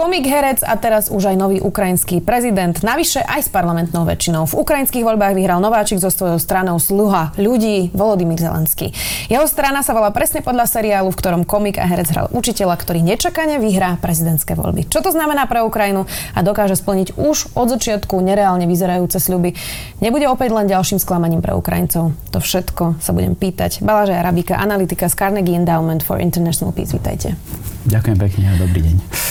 Komik, herec a teraz už aj nový ukrajinský prezident, navyše aj s parlamentnou väčšinou. V ukrajinských voľbách vyhral nováčik so svojou stranou Sluha ľudí Volodymyr Zelenský. Jeho strana sa volá presne podľa seriálu, v ktorom komik a herec hral učiteľa, ktorý nečakane vyhrá prezidentské voľby. Čo to znamená pre Ukrajinu a dokáže splniť už od začiatku nereálne vyzerajúce sľuby. Nebude opäť len ďalším sklamaním pre Ukrajincov. To všetko sa budem pýtať. Balaža Arabika, analytika z Carnegie Endowment for International Peace. Vítajte. Ďakujem pekne a dobrý deň.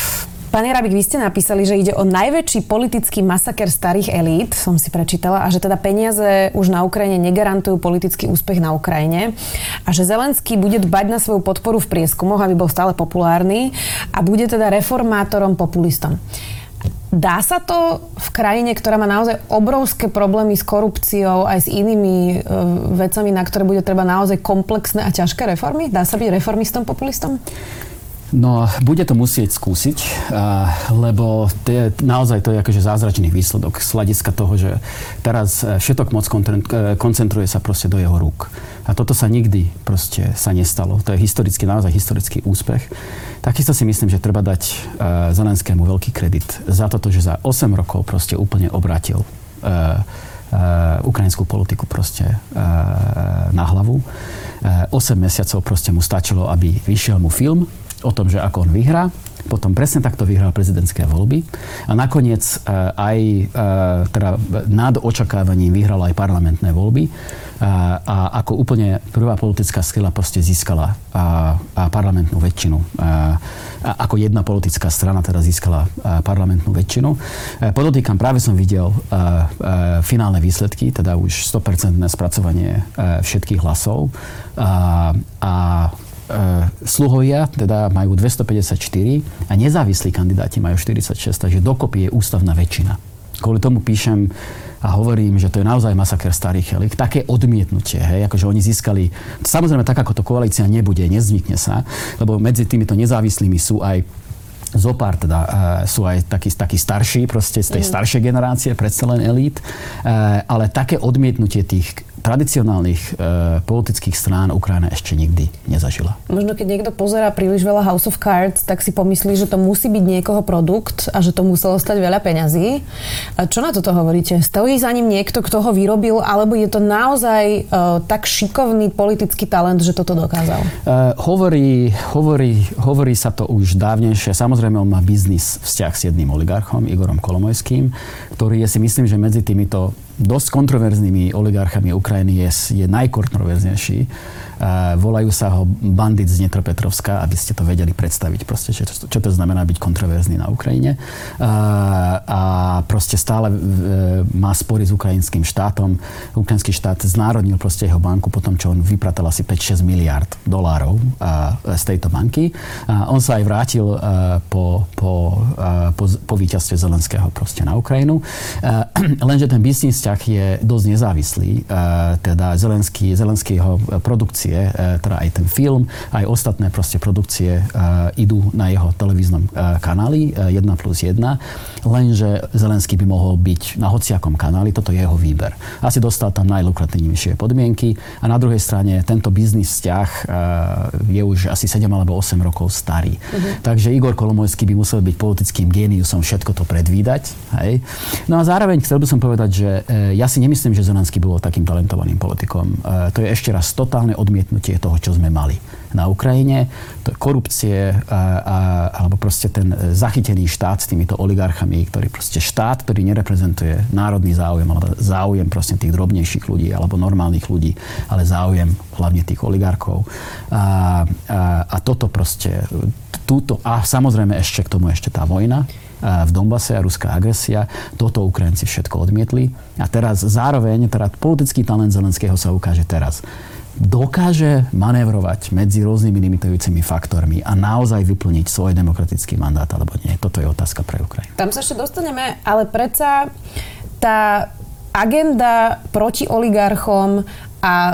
Pán Jarabik, vy ste napísali, že ide o najväčší politický masaker starých elít, som si prečítala, a že teda peniaze už na Ukrajine negarantujú politický úspech na Ukrajine a že Zelenský bude dbať na svoju podporu v prieskumoch, aby bol stále populárny a bude teda reformátorom, populistom. Dá sa to v krajine, ktorá má naozaj obrovské problémy s korupciou aj s inými e, vecami, na ktoré bude treba naozaj komplexné a ťažké reformy? Dá sa byť reformistom, populistom? No, bude to musieť skúsiť, lebo to je, naozaj to je akože zázračný výsledok z hľadiska toho, že teraz e, všetok moc e, koncentruje sa proste do jeho rúk. A toto sa nikdy proste sa nestalo. To je historický, naozaj historický úspech. Takisto si myslím, že treba dať uh, Zelenskému veľký kredit za toto, že za 8 rokov proste úplne obratil uh, ukrajinskú politiku proste na hlavu. Uh, 8 mesiacov proste mu stačilo, aby vyšiel mu film, o tom, že ako on vyhrá. Potom presne takto vyhral prezidentské voľby. A nakoniec e, aj e, teda nad očakávaním vyhrala aj parlamentné voľby. A, e, a ako úplne prvá politická skila proste získala a, a parlamentnú väčšinu. A, a ako jedna politická strana teda získala parlamentnú väčšinu. Podotýkam, práve som videl finálne výsledky, teda už 100% spracovanie všetkých hlasov. A, a sluhovia teda majú 254 a nezávislí kandidáti majú 46, takže dokopy je ústavná väčšina. Kvôli tomu píšem a hovorím, že to je naozaj masaker starých elik. Také odmietnutie, hej, akože oni získali, samozrejme tak ako to koalícia nebude, nezvykne sa, lebo medzi týmito nezávislými sú aj Zopár teda uh, sú aj takí, takí starší, proste z tej mm. staršej generácie, predsa len elít, uh, ale také odmietnutie tých tradicionálnych e, politických strán Ukrajina ešte nikdy nezažila. Možno keď niekto pozerá príliš veľa House of Cards, tak si pomyslí, že to musí byť niekoho produkt a že to muselo stať veľa peňazí. A čo na toto hovoríte? Stojí za ním niekto, kto ho vyrobil, alebo je to naozaj e, tak šikovný politický talent, že toto dokázal? E, hovorí, hovorí, hovorí sa to už dávnejšie. Samozrejme, on má biznis vzťah s jedným oligarchom, Igorom Kolomojským, ktorý je si myslím, že medzi týmito dosť kontroverznými oligarchami Ukrajiny je, je najkontroverznejší. Uh, volajú sa ho bandit z Netropetrovska, aby ste to vedeli predstaviť, proste, čo, čo to znamená byť kontroverzný na Ukrajine. Uh, a proste stále uh, má spory s ukrajinským štátom. Ukrajinský štát znárodnil proste jeho banku po tom, čo on vypratal asi 5-6 miliard dolárov z tejto banky. Uh, on sa aj vrátil po, po, po, po víťazstve Zelenského proste na Ukrajinu. Lenže ten biznis vzťah je dosť nezávislý. Teda Zelenský, Zelenského produkcie, e, teda aj ten film, aj ostatné proste produkcie e, idú na jeho televíznom kanáli 1 plus 1, lenže Zelenský by mohol byť na hociakom kanáli, toto je jeho výber. Asi dostal tam najlukratívnejšie podmienky a na druhej strane tento biznis vzťah je už asi 7 alebo 8 rokov starý. Uh-huh. Takže Igor Kolomojský by musel byť politickým géniusom všetko to predvídať. Hej? No a zároveň chcel by som povedať, že ja si nemyslím, že Zelenský bol takým talentovaným politikom. E, to je ešte raz totálne odmietnutie toho, čo sme mali na Ukrajine. To korupcie a, a, alebo proste ten zachytený štát s týmito oligarchami, ktorý proste štát, ktorý nereprezentuje národný záujem alebo záujem proste tých drobnejších ľudí alebo normálnych ľudí, ale záujem hlavne tých oligarchov. A, a, a toto proste túto, a samozrejme ešte k tomu ešte tá vojna, v Donbase a ruská agresia. Toto Ukrajinci všetko odmietli. A teraz zároveň, teda politický talent Zelenského sa ukáže teraz dokáže manévrovať medzi rôznymi limitujúcimi faktormi a naozaj vyplniť svoj demokratický mandát alebo nie? Toto je otázka pre Ukrajinu. Tam sa ešte dostaneme, ale predsa tá agenda proti oligarchom a e,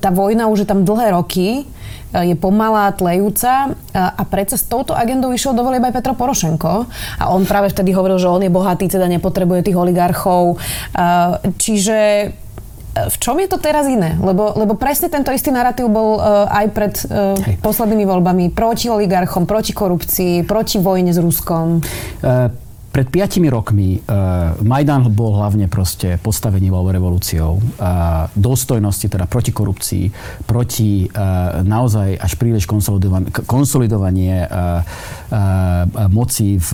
tá vojna už je tam dlhé roky, e, je pomalá, tlejúca a predsa s touto agendou išiel do aj Petro Porošenko a on práve vtedy hovoril, že on je bohatý, teda nepotrebuje tých oligarchov. Čiže v čom je to teraz iné? Lebo, lebo presne tento istý narratív bol uh, aj pred uh, poslednými voľbami proti oligarchom, proti korupcii, proti vojne s Ruskom. Uh, pred piatimi rokmi uh, Majdan bol hlavne proste postavený revolúciou uh, dôstojnosti, teda proti korupcii, proti uh, naozaj až príliš konsolidovanie uh, uh, moci v,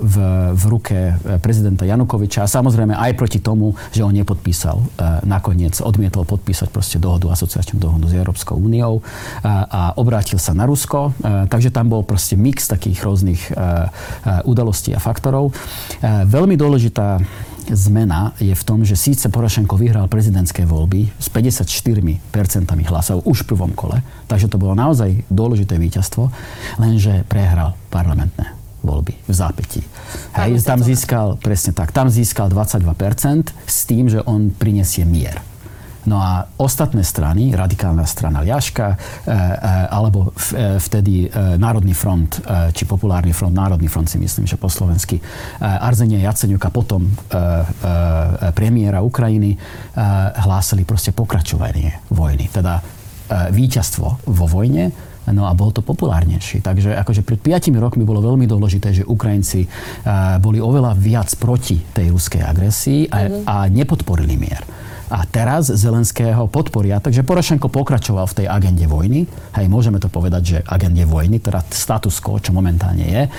v, v ruke prezidenta Janukoviča a samozrejme aj proti tomu, že on nepodpísal uh, nakoniec, odmietol podpísať proste dohodu, asociačnú dohodu s Európskou úniou uh, a obrátil sa na Rusko. Uh, takže tam bol proste mix takých rôznych uh, uh, udalostí a faktorov. E, veľmi dôležitá zmena je v tom, že síce Porošenko vyhral prezidentské voľby s 54% hlasov už v prvom kole, takže to bolo naozaj dôležité víťazstvo, lenže prehral parlamentné voľby v zápätí. Hej, tam získal, presne tak, tam získal 22% s tým, že on prinesie mier. No a ostatné strany, radikálna strana Ľaška, e, e, alebo e, vtedy Národný front, či populárny front, Národný front si myslím, že po slovensky, Arzenia Jaceňuka, potom premiéra Ukrajiny, hlásili proste pokračovanie vojny. Teda víťazstvo vo vojne, No a bol to populárnejší. Takže akože pred 5 rokmi bolo veľmi dôležité, že Ukrajinci boli oveľa viac proti tej ruskej agresii a, mm-hmm. a nepodporili mier a teraz Zelenského podporia. Takže Porošenko pokračoval v tej agende vojny. Hej, môžeme to povedať, že agende vojny, teda status quo, čo momentálne je. E,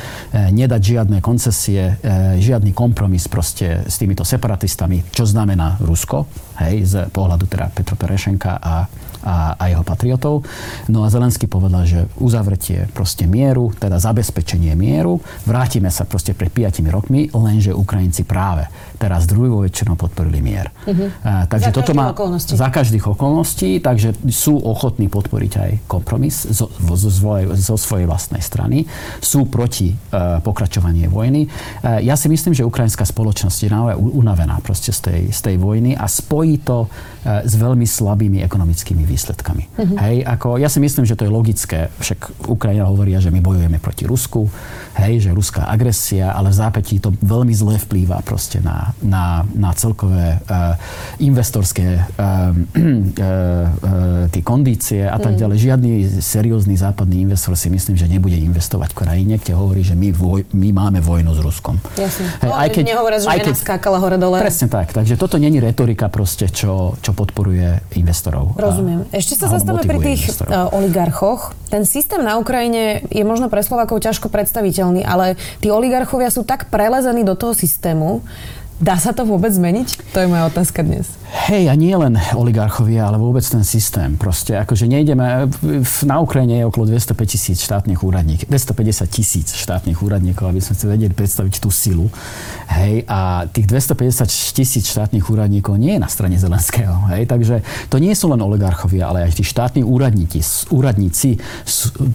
nedať žiadne koncesie, e, žiadny kompromis proste s týmito separatistami, čo znamená Rusko, hej, z pohľadu teda Petro Perešenka a a, a jeho patriotov. No a Zelenský povedal, že uzavretie proste mieru, teda zabezpečenie mieru, vrátime sa proste pred 5 rokmi, lenže Ukrajinci práve teraz druhou väčšinou podporili mier. Uh-huh. A, takže za toto má okolností. za každých okolností, takže sú ochotní podporiť aj kompromis zo, zo, svojej, zo svojej vlastnej strany. Sú proti uh, pokračovanie vojny. Uh, ja si myslím, že ukrajinská spoločnosť je naozaj unavená proste z tej, z tej vojny a spojí to uh, s veľmi slabými ekonomickými výsledkami. Uh-huh. Hej, ako, ja si myslím, že to je logické. Však Ukrajina hovoria, že my bojujeme proti Rusku, hej, že ruská agresia, ale v zápätí to veľmi zle vplýva proste na, na, na celkové uh, investorské uh, uh, uh, kondície a tak ďalej. Žiadny seriózny západný investor si myslím, že nebude investovať v krajine, kde hovorí, že my, voj, my máme vojnu s Ruskom. Jasne. Hej, no, aj keď, nehovoria, že aj keď, skákala hore dole. Presne tak. Takže toto není retorika proste, čo, čo podporuje investorov. Rozumiem. Ešte sa zastavme pri tých uh, oligarchoch. Ten systém na Ukrajine je možno pre Slovakov ťažko predstaviteľný, ale tí oligarchovia sú tak prelezení do toho systému, Dá sa to vôbec zmeniť? To je moja otázka dnes. Hej, a nie len oligarchovia, ale vôbec ten systém. Proste akože nejdeme, na Ukrajine je okolo 205 tisíc štátnych úradníkov, 250 tisíc štátnych úradníkov, aby sme si vedeli predstaviť tú silu. Hej, a tých 250 tisíc štátnych úradníkov nie je na strane Zelenského. Hej, takže to nie sú len oligarchovia, ale aj tí štátni úradníci, úradníci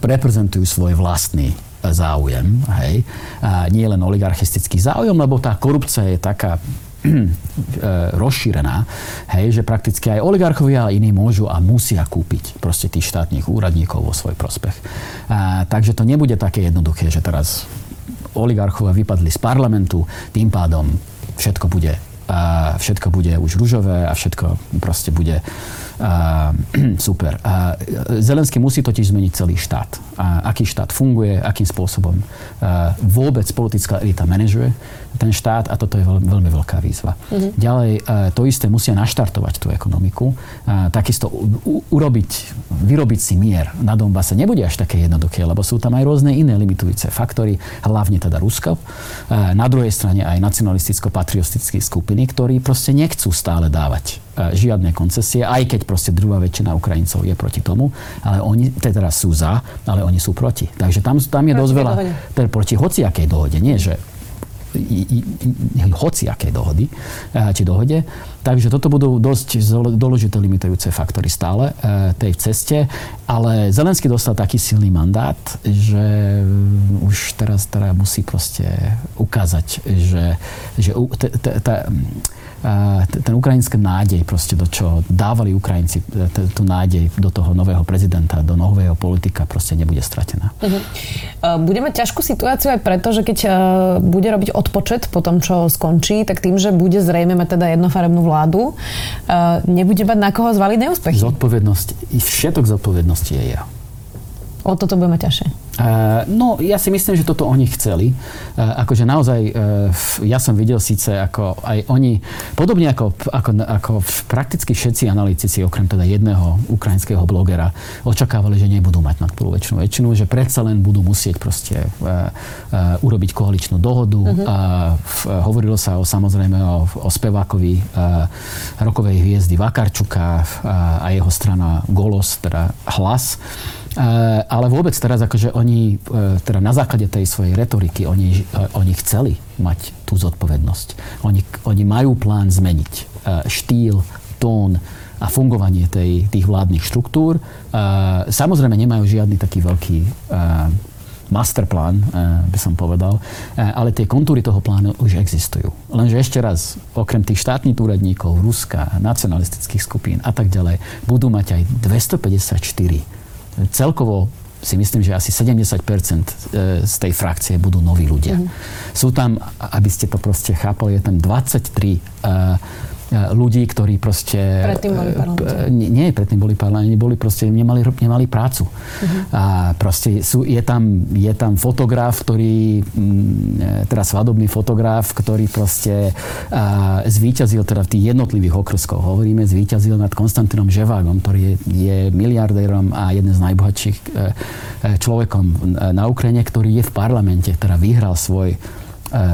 reprezentujú svoj vlastný záujem, hej, a nie len oligarchistický záujem, lebo tá korupcia je taká e, rozšírená, hej, že prakticky aj oligarchovia a iní môžu a musia kúpiť proste tých štátnych úradníkov vo svoj prospech. A, takže to nebude také jednoduché, že teraz oligarchovia vypadli z parlamentu, tým pádom všetko bude, a všetko bude už ružové a všetko proste bude a, super. A Zelenský musí totiž zmeniť celý štát. A aký štát funguje, akým spôsobom a vôbec politická elita manažuje ten štát a toto je veľmi, veľmi veľká výzva. Mm-hmm. Ďalej to isté musia naštartovať tú ekonomiku. A takisto u, urobiť, vyrobiť si mier na Donbase nebude až také jednoduché, lebo sú tam aj rôzne iné limitujúce faktory, hlavne teda Rusko. A na druhej strane aj nacionalisticko-patriotické skupiny, ktorí proste nechcú stále dávať žiadne koncesie, aj keď proste druhá väčšina Ukrajincov je proti tomu, ale oni teda sú za, ale oni sú proti. Takže tam, tam je proti dosť veľa, teda proti hociakej dohode, nie že hociakej dohody, či dohode. Takže toto budú dosť dôležité limitujúce faktory stále tej ceste. Ale Zelenský dostal taký silný mandát, že už teraz teda musí proste ukázať, že, že t- t- t- ten ukrajinský nádej proste, do čo dávali Ukrajinci, tú nádej do toho nového prezidenta, do nového politika proste nebude stratená. Uh-huh. Bude mať ťažkú situáciu aj preto, že keď bude robiť odpočet po tom, čo skončí, tak tým, že bude zrejme mať teda jednofarebnú vládu, nebude mať na koho zvaliť neúspechy. Zodpovednosť, všetok zodpovednosti je ja. O toto bude mať ťažšie. Uh, no, ja si myslím, že toto oni chceli. Uh, akože naozaj, uh, ja som videl síce, ako aj oni, podobne ako, ako, ako prakticky všetci analytici, okrem teda jedného ukrajinského blogera, očakávali, že nebudú mať nadpolovičnú väčšinu, že predsa len budú musieť proste urobiť koaličnú dohodu. Uh, v, hovorilo sa o, samozrejme o, o spevákovi rokovej hviezdy Vakarčuka a jeho strana Golos, teda hlas. Eh, ale vôbec teraz, akože oni, eh, teda na základe tej svojej retoriky, oni, eh, oni chceli mať tú zodpovednosť. Oni, oni majú plán zmeniť štýl, tón a fungovanie tej, tých vládnych štruktúr. Samozrejme nemajú žiadny taký veľký masterplán, by som povedal, ale tie kontúry toho plánu už existujú. Lenže ešte raz, okrem tých štátnych úradníkov, Ruska, nacionalistických skupín a tak ďalej, budú mať aj 254 celkovo si myslím, že asi 70% e, z tej frakcie budú noví ľudia. Mm. Sú tam, aby ste to proste chápali, je tam 23 ľudí, ktorí proste... Predtým boli e, parlamente. Nie, predtým boli parlamente, boli proste, nemali, nemali prácu. Uh-huh. A proste sú, je, tam, je tam fotograf, ktorý, mm, e, teda svadobný fotograf, ktorý proste a, zvíťazil teda v tých jednotlivých okrskoch. Hovoríme, zvíťazil nad Konstantinom Ževágom, ktorý je, je miliardérom a jeden z najbohatších človekom na Ukrajine, ktorý je v parlamente, teda vyhral svoj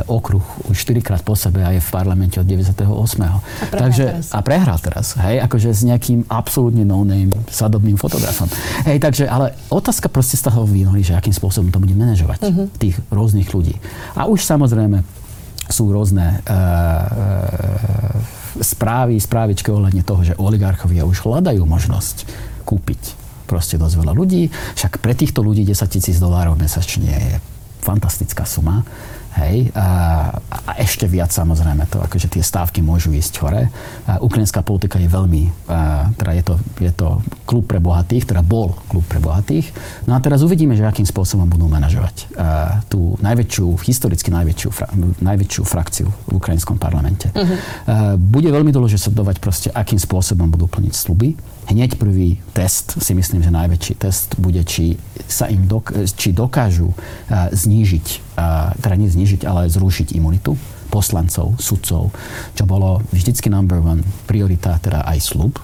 okruh už 4 krát po sebe a je v parlamente od 98. A Takže, teraz. a prehral teraz. Hej, akože s nejakým absolútne no-name sadobným fotografom. Hej, takže, ale otázka proste z toho vynorí, že akým spôsobom to bude manažovať uh-huh. tých rôznych ľudí. A už samozrejme sú rôzne uh, uh, správy, správičky ohľadne toho, že oligarchovia už hľadajú možnosť kúpiť proste dosť veľa ľudí. Však pre týchto ľudí 10 tisíc dolárov mesačne je fantastická suma. Hej, a, a ešte viac samozrejme to, akože tie stávky môžu ísť hore. A ukrajinská politika je veľmi, a, teda je to, je to klub pre bohatých, teda bol klub pre bohatých. No a teraz uvidíme, že akým spôsobom budú manažovať a, tú najväčšiu, historicky najväčšiu, fra, najväčšiu frakciu v ukrajinskom parlamente. Uh-huh. A, bude veľmi dôležité sledovať proste, akým spôsobom budú plniť sluby hneď prvý test, si myslím, že najväčší test bude, či sa im dok- či dokážu uh, znížiť, teda nie znížiť, ale zrušiť imunitu poslancov, sudcov, čo bolo vždycky number one priorita, teda aj slub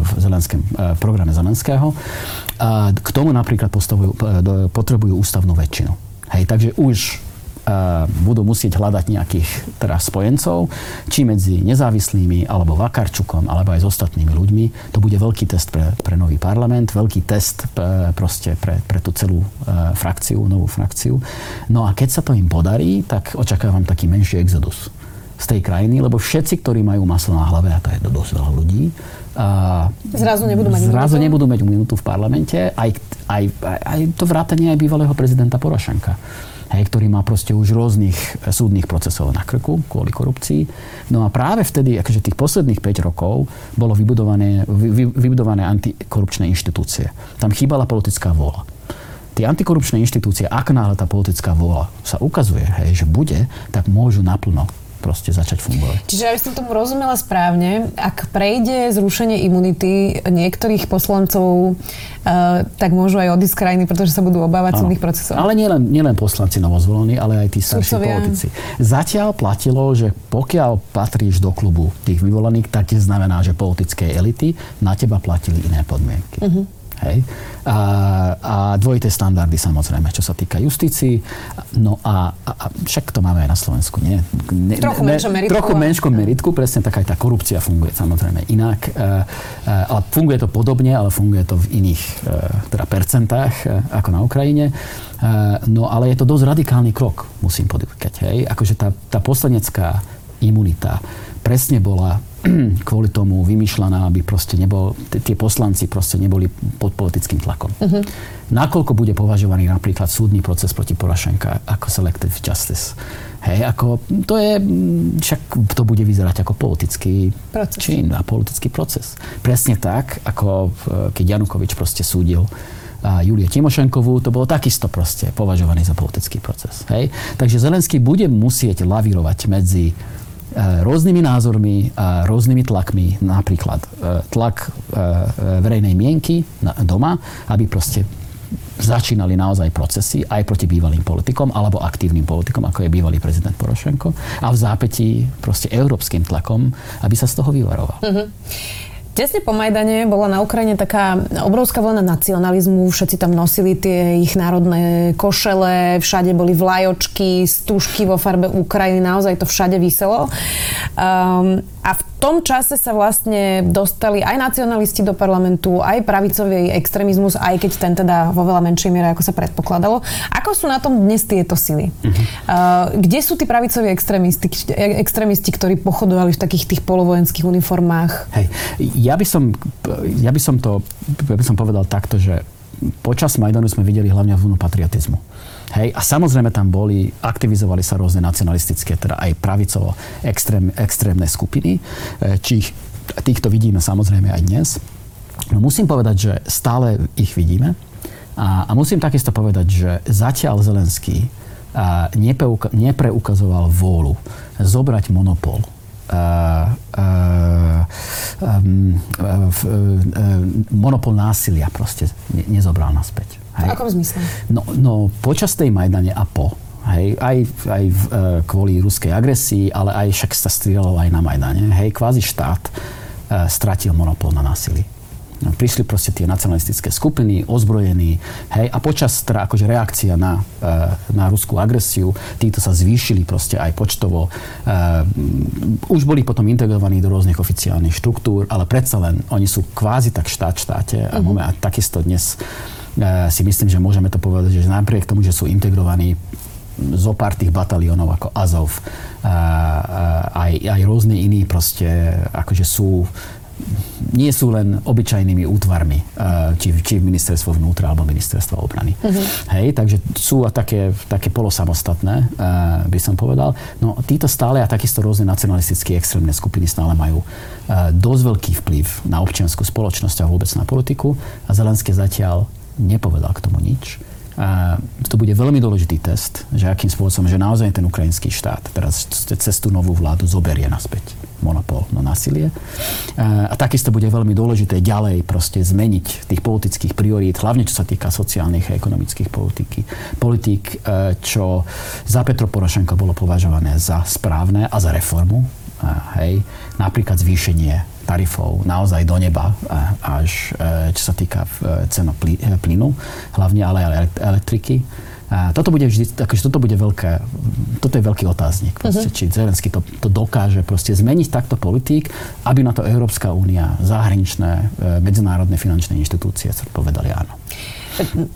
v zelenském, programe Zelenského. K tomu napríklad uh, potrebujú ústavnú väčšinu. Hej, takže už budú musieť hľadať nejakých teda spojencov, či medzi nezávislými, alebo Vakarčukom, alebo aj s ostatnými ľuďmi. To bude veľký test pre, pre nový parlament, veľký test pre, proste pre, pre tú celú uh, frakciu, novú frakciu. No a keď sa to im podarí, tak očakávam taký menší exodus z tej krajiny, lebo všetci, ktorí majú maslo na hlave, a to je dosť veľa ľudí, a zrazu nebudú mať zrazu minútu? nebudú mať minútu v parlamente, aj, aj, aj, aj to vrátanie aj bývalého prezidenta Porošenka hej, ktorý má proste už rôznych eh, súdnych procesov na krku kvôli korupcii. No a práve vtedy, akože tých posledných 5 rokov, bolo vybudované, vy, vybudované antikorupčné inštitúcie. Tam chýbala politická vôľa tie antikorupčné inštitúcie, ak náhle tá politická vôľa sa ukazuje, hej, že bude, tak môžu naplno proste začať fungovať. Čiže aby som tomu rozumela správne, ak prejde zrušenie imunity niektorých poslancov, uh, tak môžu aj odísť krajiny, pretože sa budú obávať súdnych procesov. Ale nielen, nielen poslanci novozvolení, ale aj tí starší Sudcovia. politici. Zatiaľ platilo, že pokiaľ patríš do klubu tých vyvolených, tak znamená, že politické elity na teba platili iné podmienky. Uh-huh. Hej? A, a dvojité standardy samozrejme, čo sa týka justícií. No a, a, a však to máme aj na Slovensku, nie? Ne, trochu menšom meritku. Trochu menšom meritku, presne tak aj tá korupcia funguje samozrejme inak. A, a, ale funguje to podobne, ale funguje to v iných e, teda percentách e, ako na Ukrajine. No ale je to dosť radikálny krok, musím podýkať. Hej? Akože tá, tá poslanecká imunita presne bola kvôli tomu vymýšľaná, aby proste nebol, tie poslanci proste neboli pod politickým tlakom. Uh-huh. Nakoľko bude považovaný napríklad súdny proces proti Porošenka ako selective justice? Hej, ako, to je, však to bude vyzerať ako politický proces. čin a politický proces. Presne tak, ako keď Janukovič proste súdil a Julie Timošenkovú, to bolo takisto proste považovaný za politický proces. Hej? Takže Zelenský bude musieť lavírovať medzi e, rôznymi názormi a rôznymi tlakmi, napríklad e, tlak e, verejnej mienky doma, aby proste začínali naozaj procesy aj proti bývalým politikom alebo aktívnym politikom, ako je bývalý prezident Porošenko a v zápätí proste európskym tlakom, aby sa z toho vyvaroval. Mm-hmm. Tesne po Majdane bola na Ukrajine taká obrovská vlna nacionalizmu, všetci tam nosili tie ich národné košele, všade boli vlajočky, stužky vo farbe Ukrajiny, naozaj to všade vyselo. Um, a v tom čase sa vlastne dostali aj nacionalisti do parlamentu, aj pravicový extrémizmus, aj keď ten teda vo veľa menšej miere, ako sa predpokladalo. Ako sú na tom dnes tieto sily? Uh-huh. Uh, kde sú tí pravicoví extrémisti, extrémisti, ktorí pochodovali v takých tých polovojenských uniformách? Hej, ja by som, ja by som to, ja by som povedal takto, že počas Majdanu sme videli hlavne vlnu patriotizmu. Hej, a samozrejme tam boli, aktivizovali sa rôzne nacionalistické, teda aj pravicovo extrém, extrémne skupiny, e, či ich, týchto vidíme samozrejme aj dnes. No musím povedať, že stále ich vidíme a, a musím takisto povedať, že zatiaľ Zelenský nepreukazoval vôľu zobrať monopol monopol násilia proste nezobral naspäť. Hej. V akom zmysle? No, no počas tej Majdane a po. Hej, aj, aj v, e, kvôli ruskej agresii, ale aj však sa strieľalo aj na Majdane. Hej, kvázi štát e, stratil monopol na násilí. Prišli proste tie nacionalistické skupiny, ozbrojení, hej, a počas teda akože reakcia na, e, na ruskú agresiu, títo sa zvýšili proste aj počtovo. E, už boli potom integrovaní do rôznych oficiálnych štruktúr, ale predsa len oni sú kvázi tak štát štáte a, a takisto dnes e, si myslím, že môžeme to povedať, že napriek tomu, že sú integrovaní zo pár tých bataliónov ako Azov, a, a, aj, aj rôzne iní proste akože sú nie sú len obyčajnými útvarmi, eh, či, či ministerstvo vnútra alebo ministerstvo obrany. Uh-huh. Hej, takže sú také, také polosamostatné, eh, by som povedal. No títo stále a takisto rôzne nacionalistické extrémne skupiny stále majú eh, dosť veľký vplyv na občianskú spoločnosť a vôbec na politiku a Zelenské zatiaľ nepovedal k tomu nič. A to bude veľmi dôležitý test, že akým spôsobom, že naozaj ten ukrajinský štát teraz cez tú novú vládu zoberie naspäť monopol na násilie. A, a takisto bude veľmi dôležité ďalej proste zmeniť tých politických priorít, hlavne čo sa týka sociálnych a ekonomických politiky. politík, e, čo za Petro Porošenko bolo považované za správne a za reformu. A, hej, napríklad zvýšenie tarifov naozaj do neba, až čo sa týka cena plynu, hlavne ale elektriky a toto bude vždy, akože toto bude veľké, toto je veľký otáznik. Proste, uh-huh. Či Zelensky to, to dokáže proste zmeniť takto politík, aby na to Európska únia, zahraničné, e, medzinárodné finančné inštitúcie povedali áno.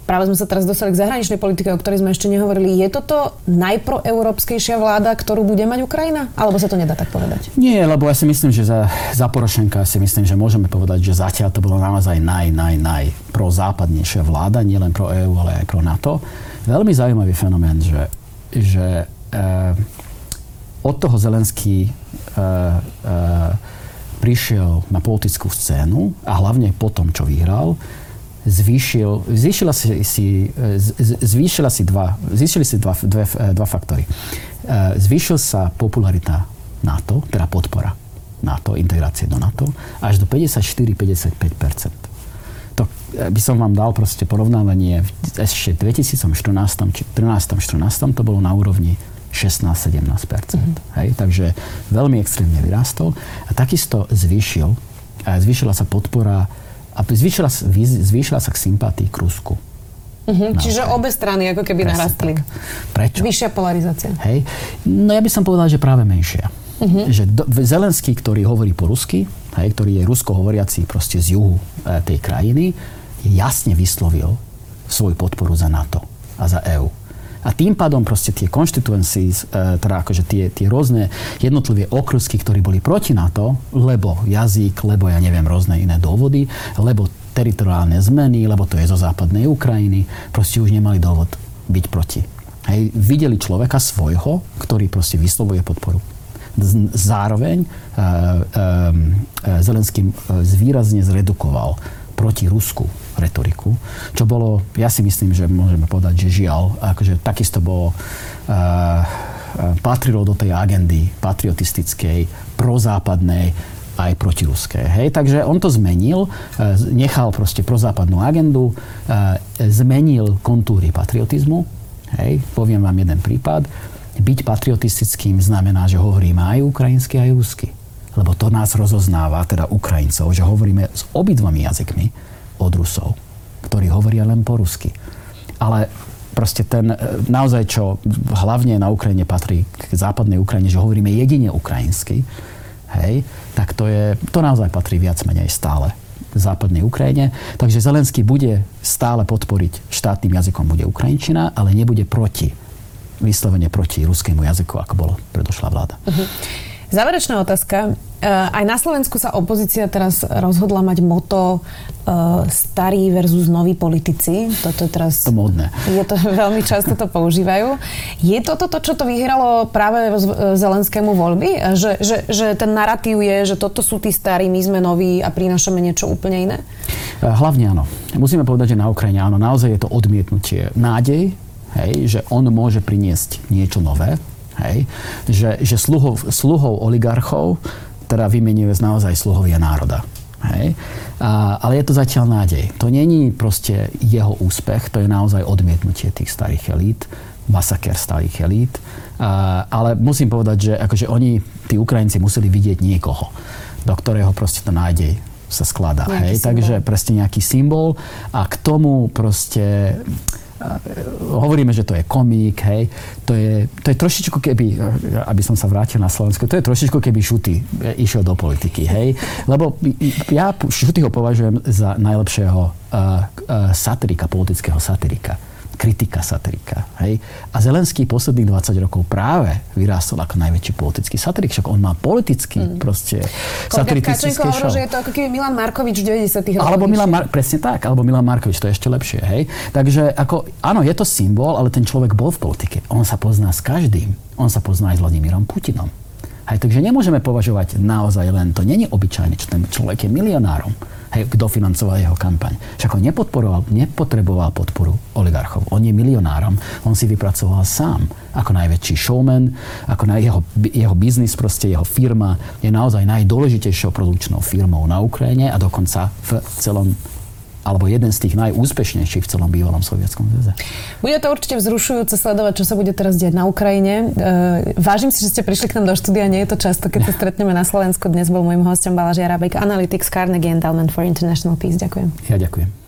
Práve sme sa teraz dostali k zahraničnej politike, o ktorej sme ešte nehovorili. Je toto najproeurópskejšia vláda, ktorú bude mať Ukrajina? Alebo sa to nedá tak povedať? Nie, lebo ja si myslím, že za, za Porošenka si myslím, že môžeme povedať, že zatiaľ to bolo naozaj naj, naj, naj prozápadnejšia vláda, nielen pro EÚ, ale aj pro NATO veľmi zaujímavý fenomén, že, že uh, od toho Zelenský uh, uh, prišiel na politickú scénu a hlavne po tom, čo vyhral, zvýšil, zvýšila si, si, zvýšila si dva, zvýšili si dva, dve, dva faktory. Zvýšil sa popularita NATO, teda podpora NATO, integrácie do NATO, až do 54-55 to by som vám dal proste porovnávanie ešte v 2014 či 13 14 to bolo na úrovni 16-17%. Mm-hmm. Hej, takže veľmi extrémne vyrástol a takisto zvýšil, a zvýšila sa podpora a zvýšila, zvýšila sa k sympátii k Rusku. Mm-hmm, čiže obe strany ako keby Presne narastli. Tak. Prečo? Vyššia polarizácia. Hej. No ja by som povedal, že práve menšia. Mm-hmm. Že do, Zelenský, ktorý hovorí po rusky, hej, ktorý je rusko hovoriaci proste z juhu e, tej krajiny, jasne vyslovil svoju podporu za NATO a za EÚ. A tým pádom proste tie constituencies, e, teda akože tie, tie rôzne jednotlivé okrusky, ktorí boli proti NATO, lebo jazyk, lebo ja neviem, rôzne iné dôvody, lebo teritoriálne zmeny, lebo to je zo západnej Ukrajiny, proste už nemali dôvod byť proti. Hej, videli človeka svojho, ktorý proste vyslovuje podporu. Zároveň uh, uh, Zelenský zvýrazne zredukoval proti Rusku retoriku, čo bolo, ja si myslím, že môžeme povedať, že žiaľ, akože takisto bolo uh, patrilo do tej agendy patriotistickej, prozápadnej, aj protiruské. Hej? Takže on to zmenil, nechal proste prozápadnú agendu, zmenil kontúry patriotizmu. Hej? Poviem vám jeden prípad. Byť patriotistickým znamená, že hovoríme aj ukrajinsky, aj rusky lebo to nás rozoznáva, teda Ukrajincov, že hovoríme s obidvomi jazykmi od Rusov, ktorí hovoria len po rusky. Ale proste ten, e, naozaj čo hlavne na Ukrajine patrí k západnej Ukrajine, že hovoríme jedine ukrajinsky, hej, tak to je, to naozaj patrí viac menej stále v západnej Ukrajine. Takže Zelenský bude stále podporiť štátnym jazykom bude Ukrajinčina, ale nebude proti, vyslovene proti ruskému jazyku, ako bolo predošlá vláda. Uh-huh. Záverečná otázka. Eh, aj na Slovensku sa opozícia teraz rozhodla mať moto uh, starí versus noví politici. Toto je teraz... To modné. Je to veľmi často to používajú. Je toto to, čo to vyhralo práve Zelenskému voľby? Že, že, že ten narratív je, že toto sú tí starí, my sme noví a prinášame niečo úplne iné? Eh, hlavne áno. Musíme povedať, že na Ukrajine áno, naozaj je to odmietnutie. Nádej, hej, že on môže priniesť niečo nové, Hej? Že, že sluhov, sluhov oligarchov teda vymenuje naozaj sluhovia národa. Hej? A, ale je to zatiaľ nádej. To není proste jeho úspech, to je naozaj odmietnutie tých starých elít, masaker starých elít. A, ale musím povedať, že akože oni, tí Ukrajinci, museli vidieť niekoho, do ktorého proste to nádej sa skladá. Hej? Takže presne nejaký symbol a k tomu proste hovoríme, že to je komík, hej, to je, to je trošičku keby, aby som sa vrátil na Slovensko, to je trošičku keby Šuty išiel do politiky, hej, lebo ja Šutyho považujem za najlepšieho uh, uh, satirika, politického satirika kritika, satirika. Hej? A Zelenský posledných 20 rokov práve vyrástol ako najväčší politický satirik, však on má politický mm. proste show. že je to ako keby Milan Markovič v 90 rokoch. Alebo Milan Mar- presne tak, alebo Milan Markovič, to je ešte lepšie. Hej? Takže ako, áno, je to symbol, ale ten človek bol v politike. On sa pozná s každým. On sa pozná aj s Vladimírom Putinom. Hej, takže nemôžeme považovať naozaj len, to není obyčajné, čo ten človek je milionárom hej, kto financoval jeho kampaň. Však on nepodporoval, nepotreboval podporu oligarchov. On je milionárom. On si vypracoval sám ako najväčší showman, ako na jeho, jeho biznis, proste jeho firma je naozaj najdôležitejšou produkčnou firmou na Ukrajine a dokonca v celom alebo jeden z tých najúspešnejších v celom bývalom sovietskom zväze. Bude to určite vzrušujúce sledovať, čo sa bude teraz diať na Ukrajine. E, vážim si, že ste prišli k nám do štúdia, nie je to často, keď sa stretneme na Slovensku. Dnes bol môjim hostom Balaž Jarabek, Analytics Carnegie Endowment for International Peace. Ďakujem. Ja ďakujem.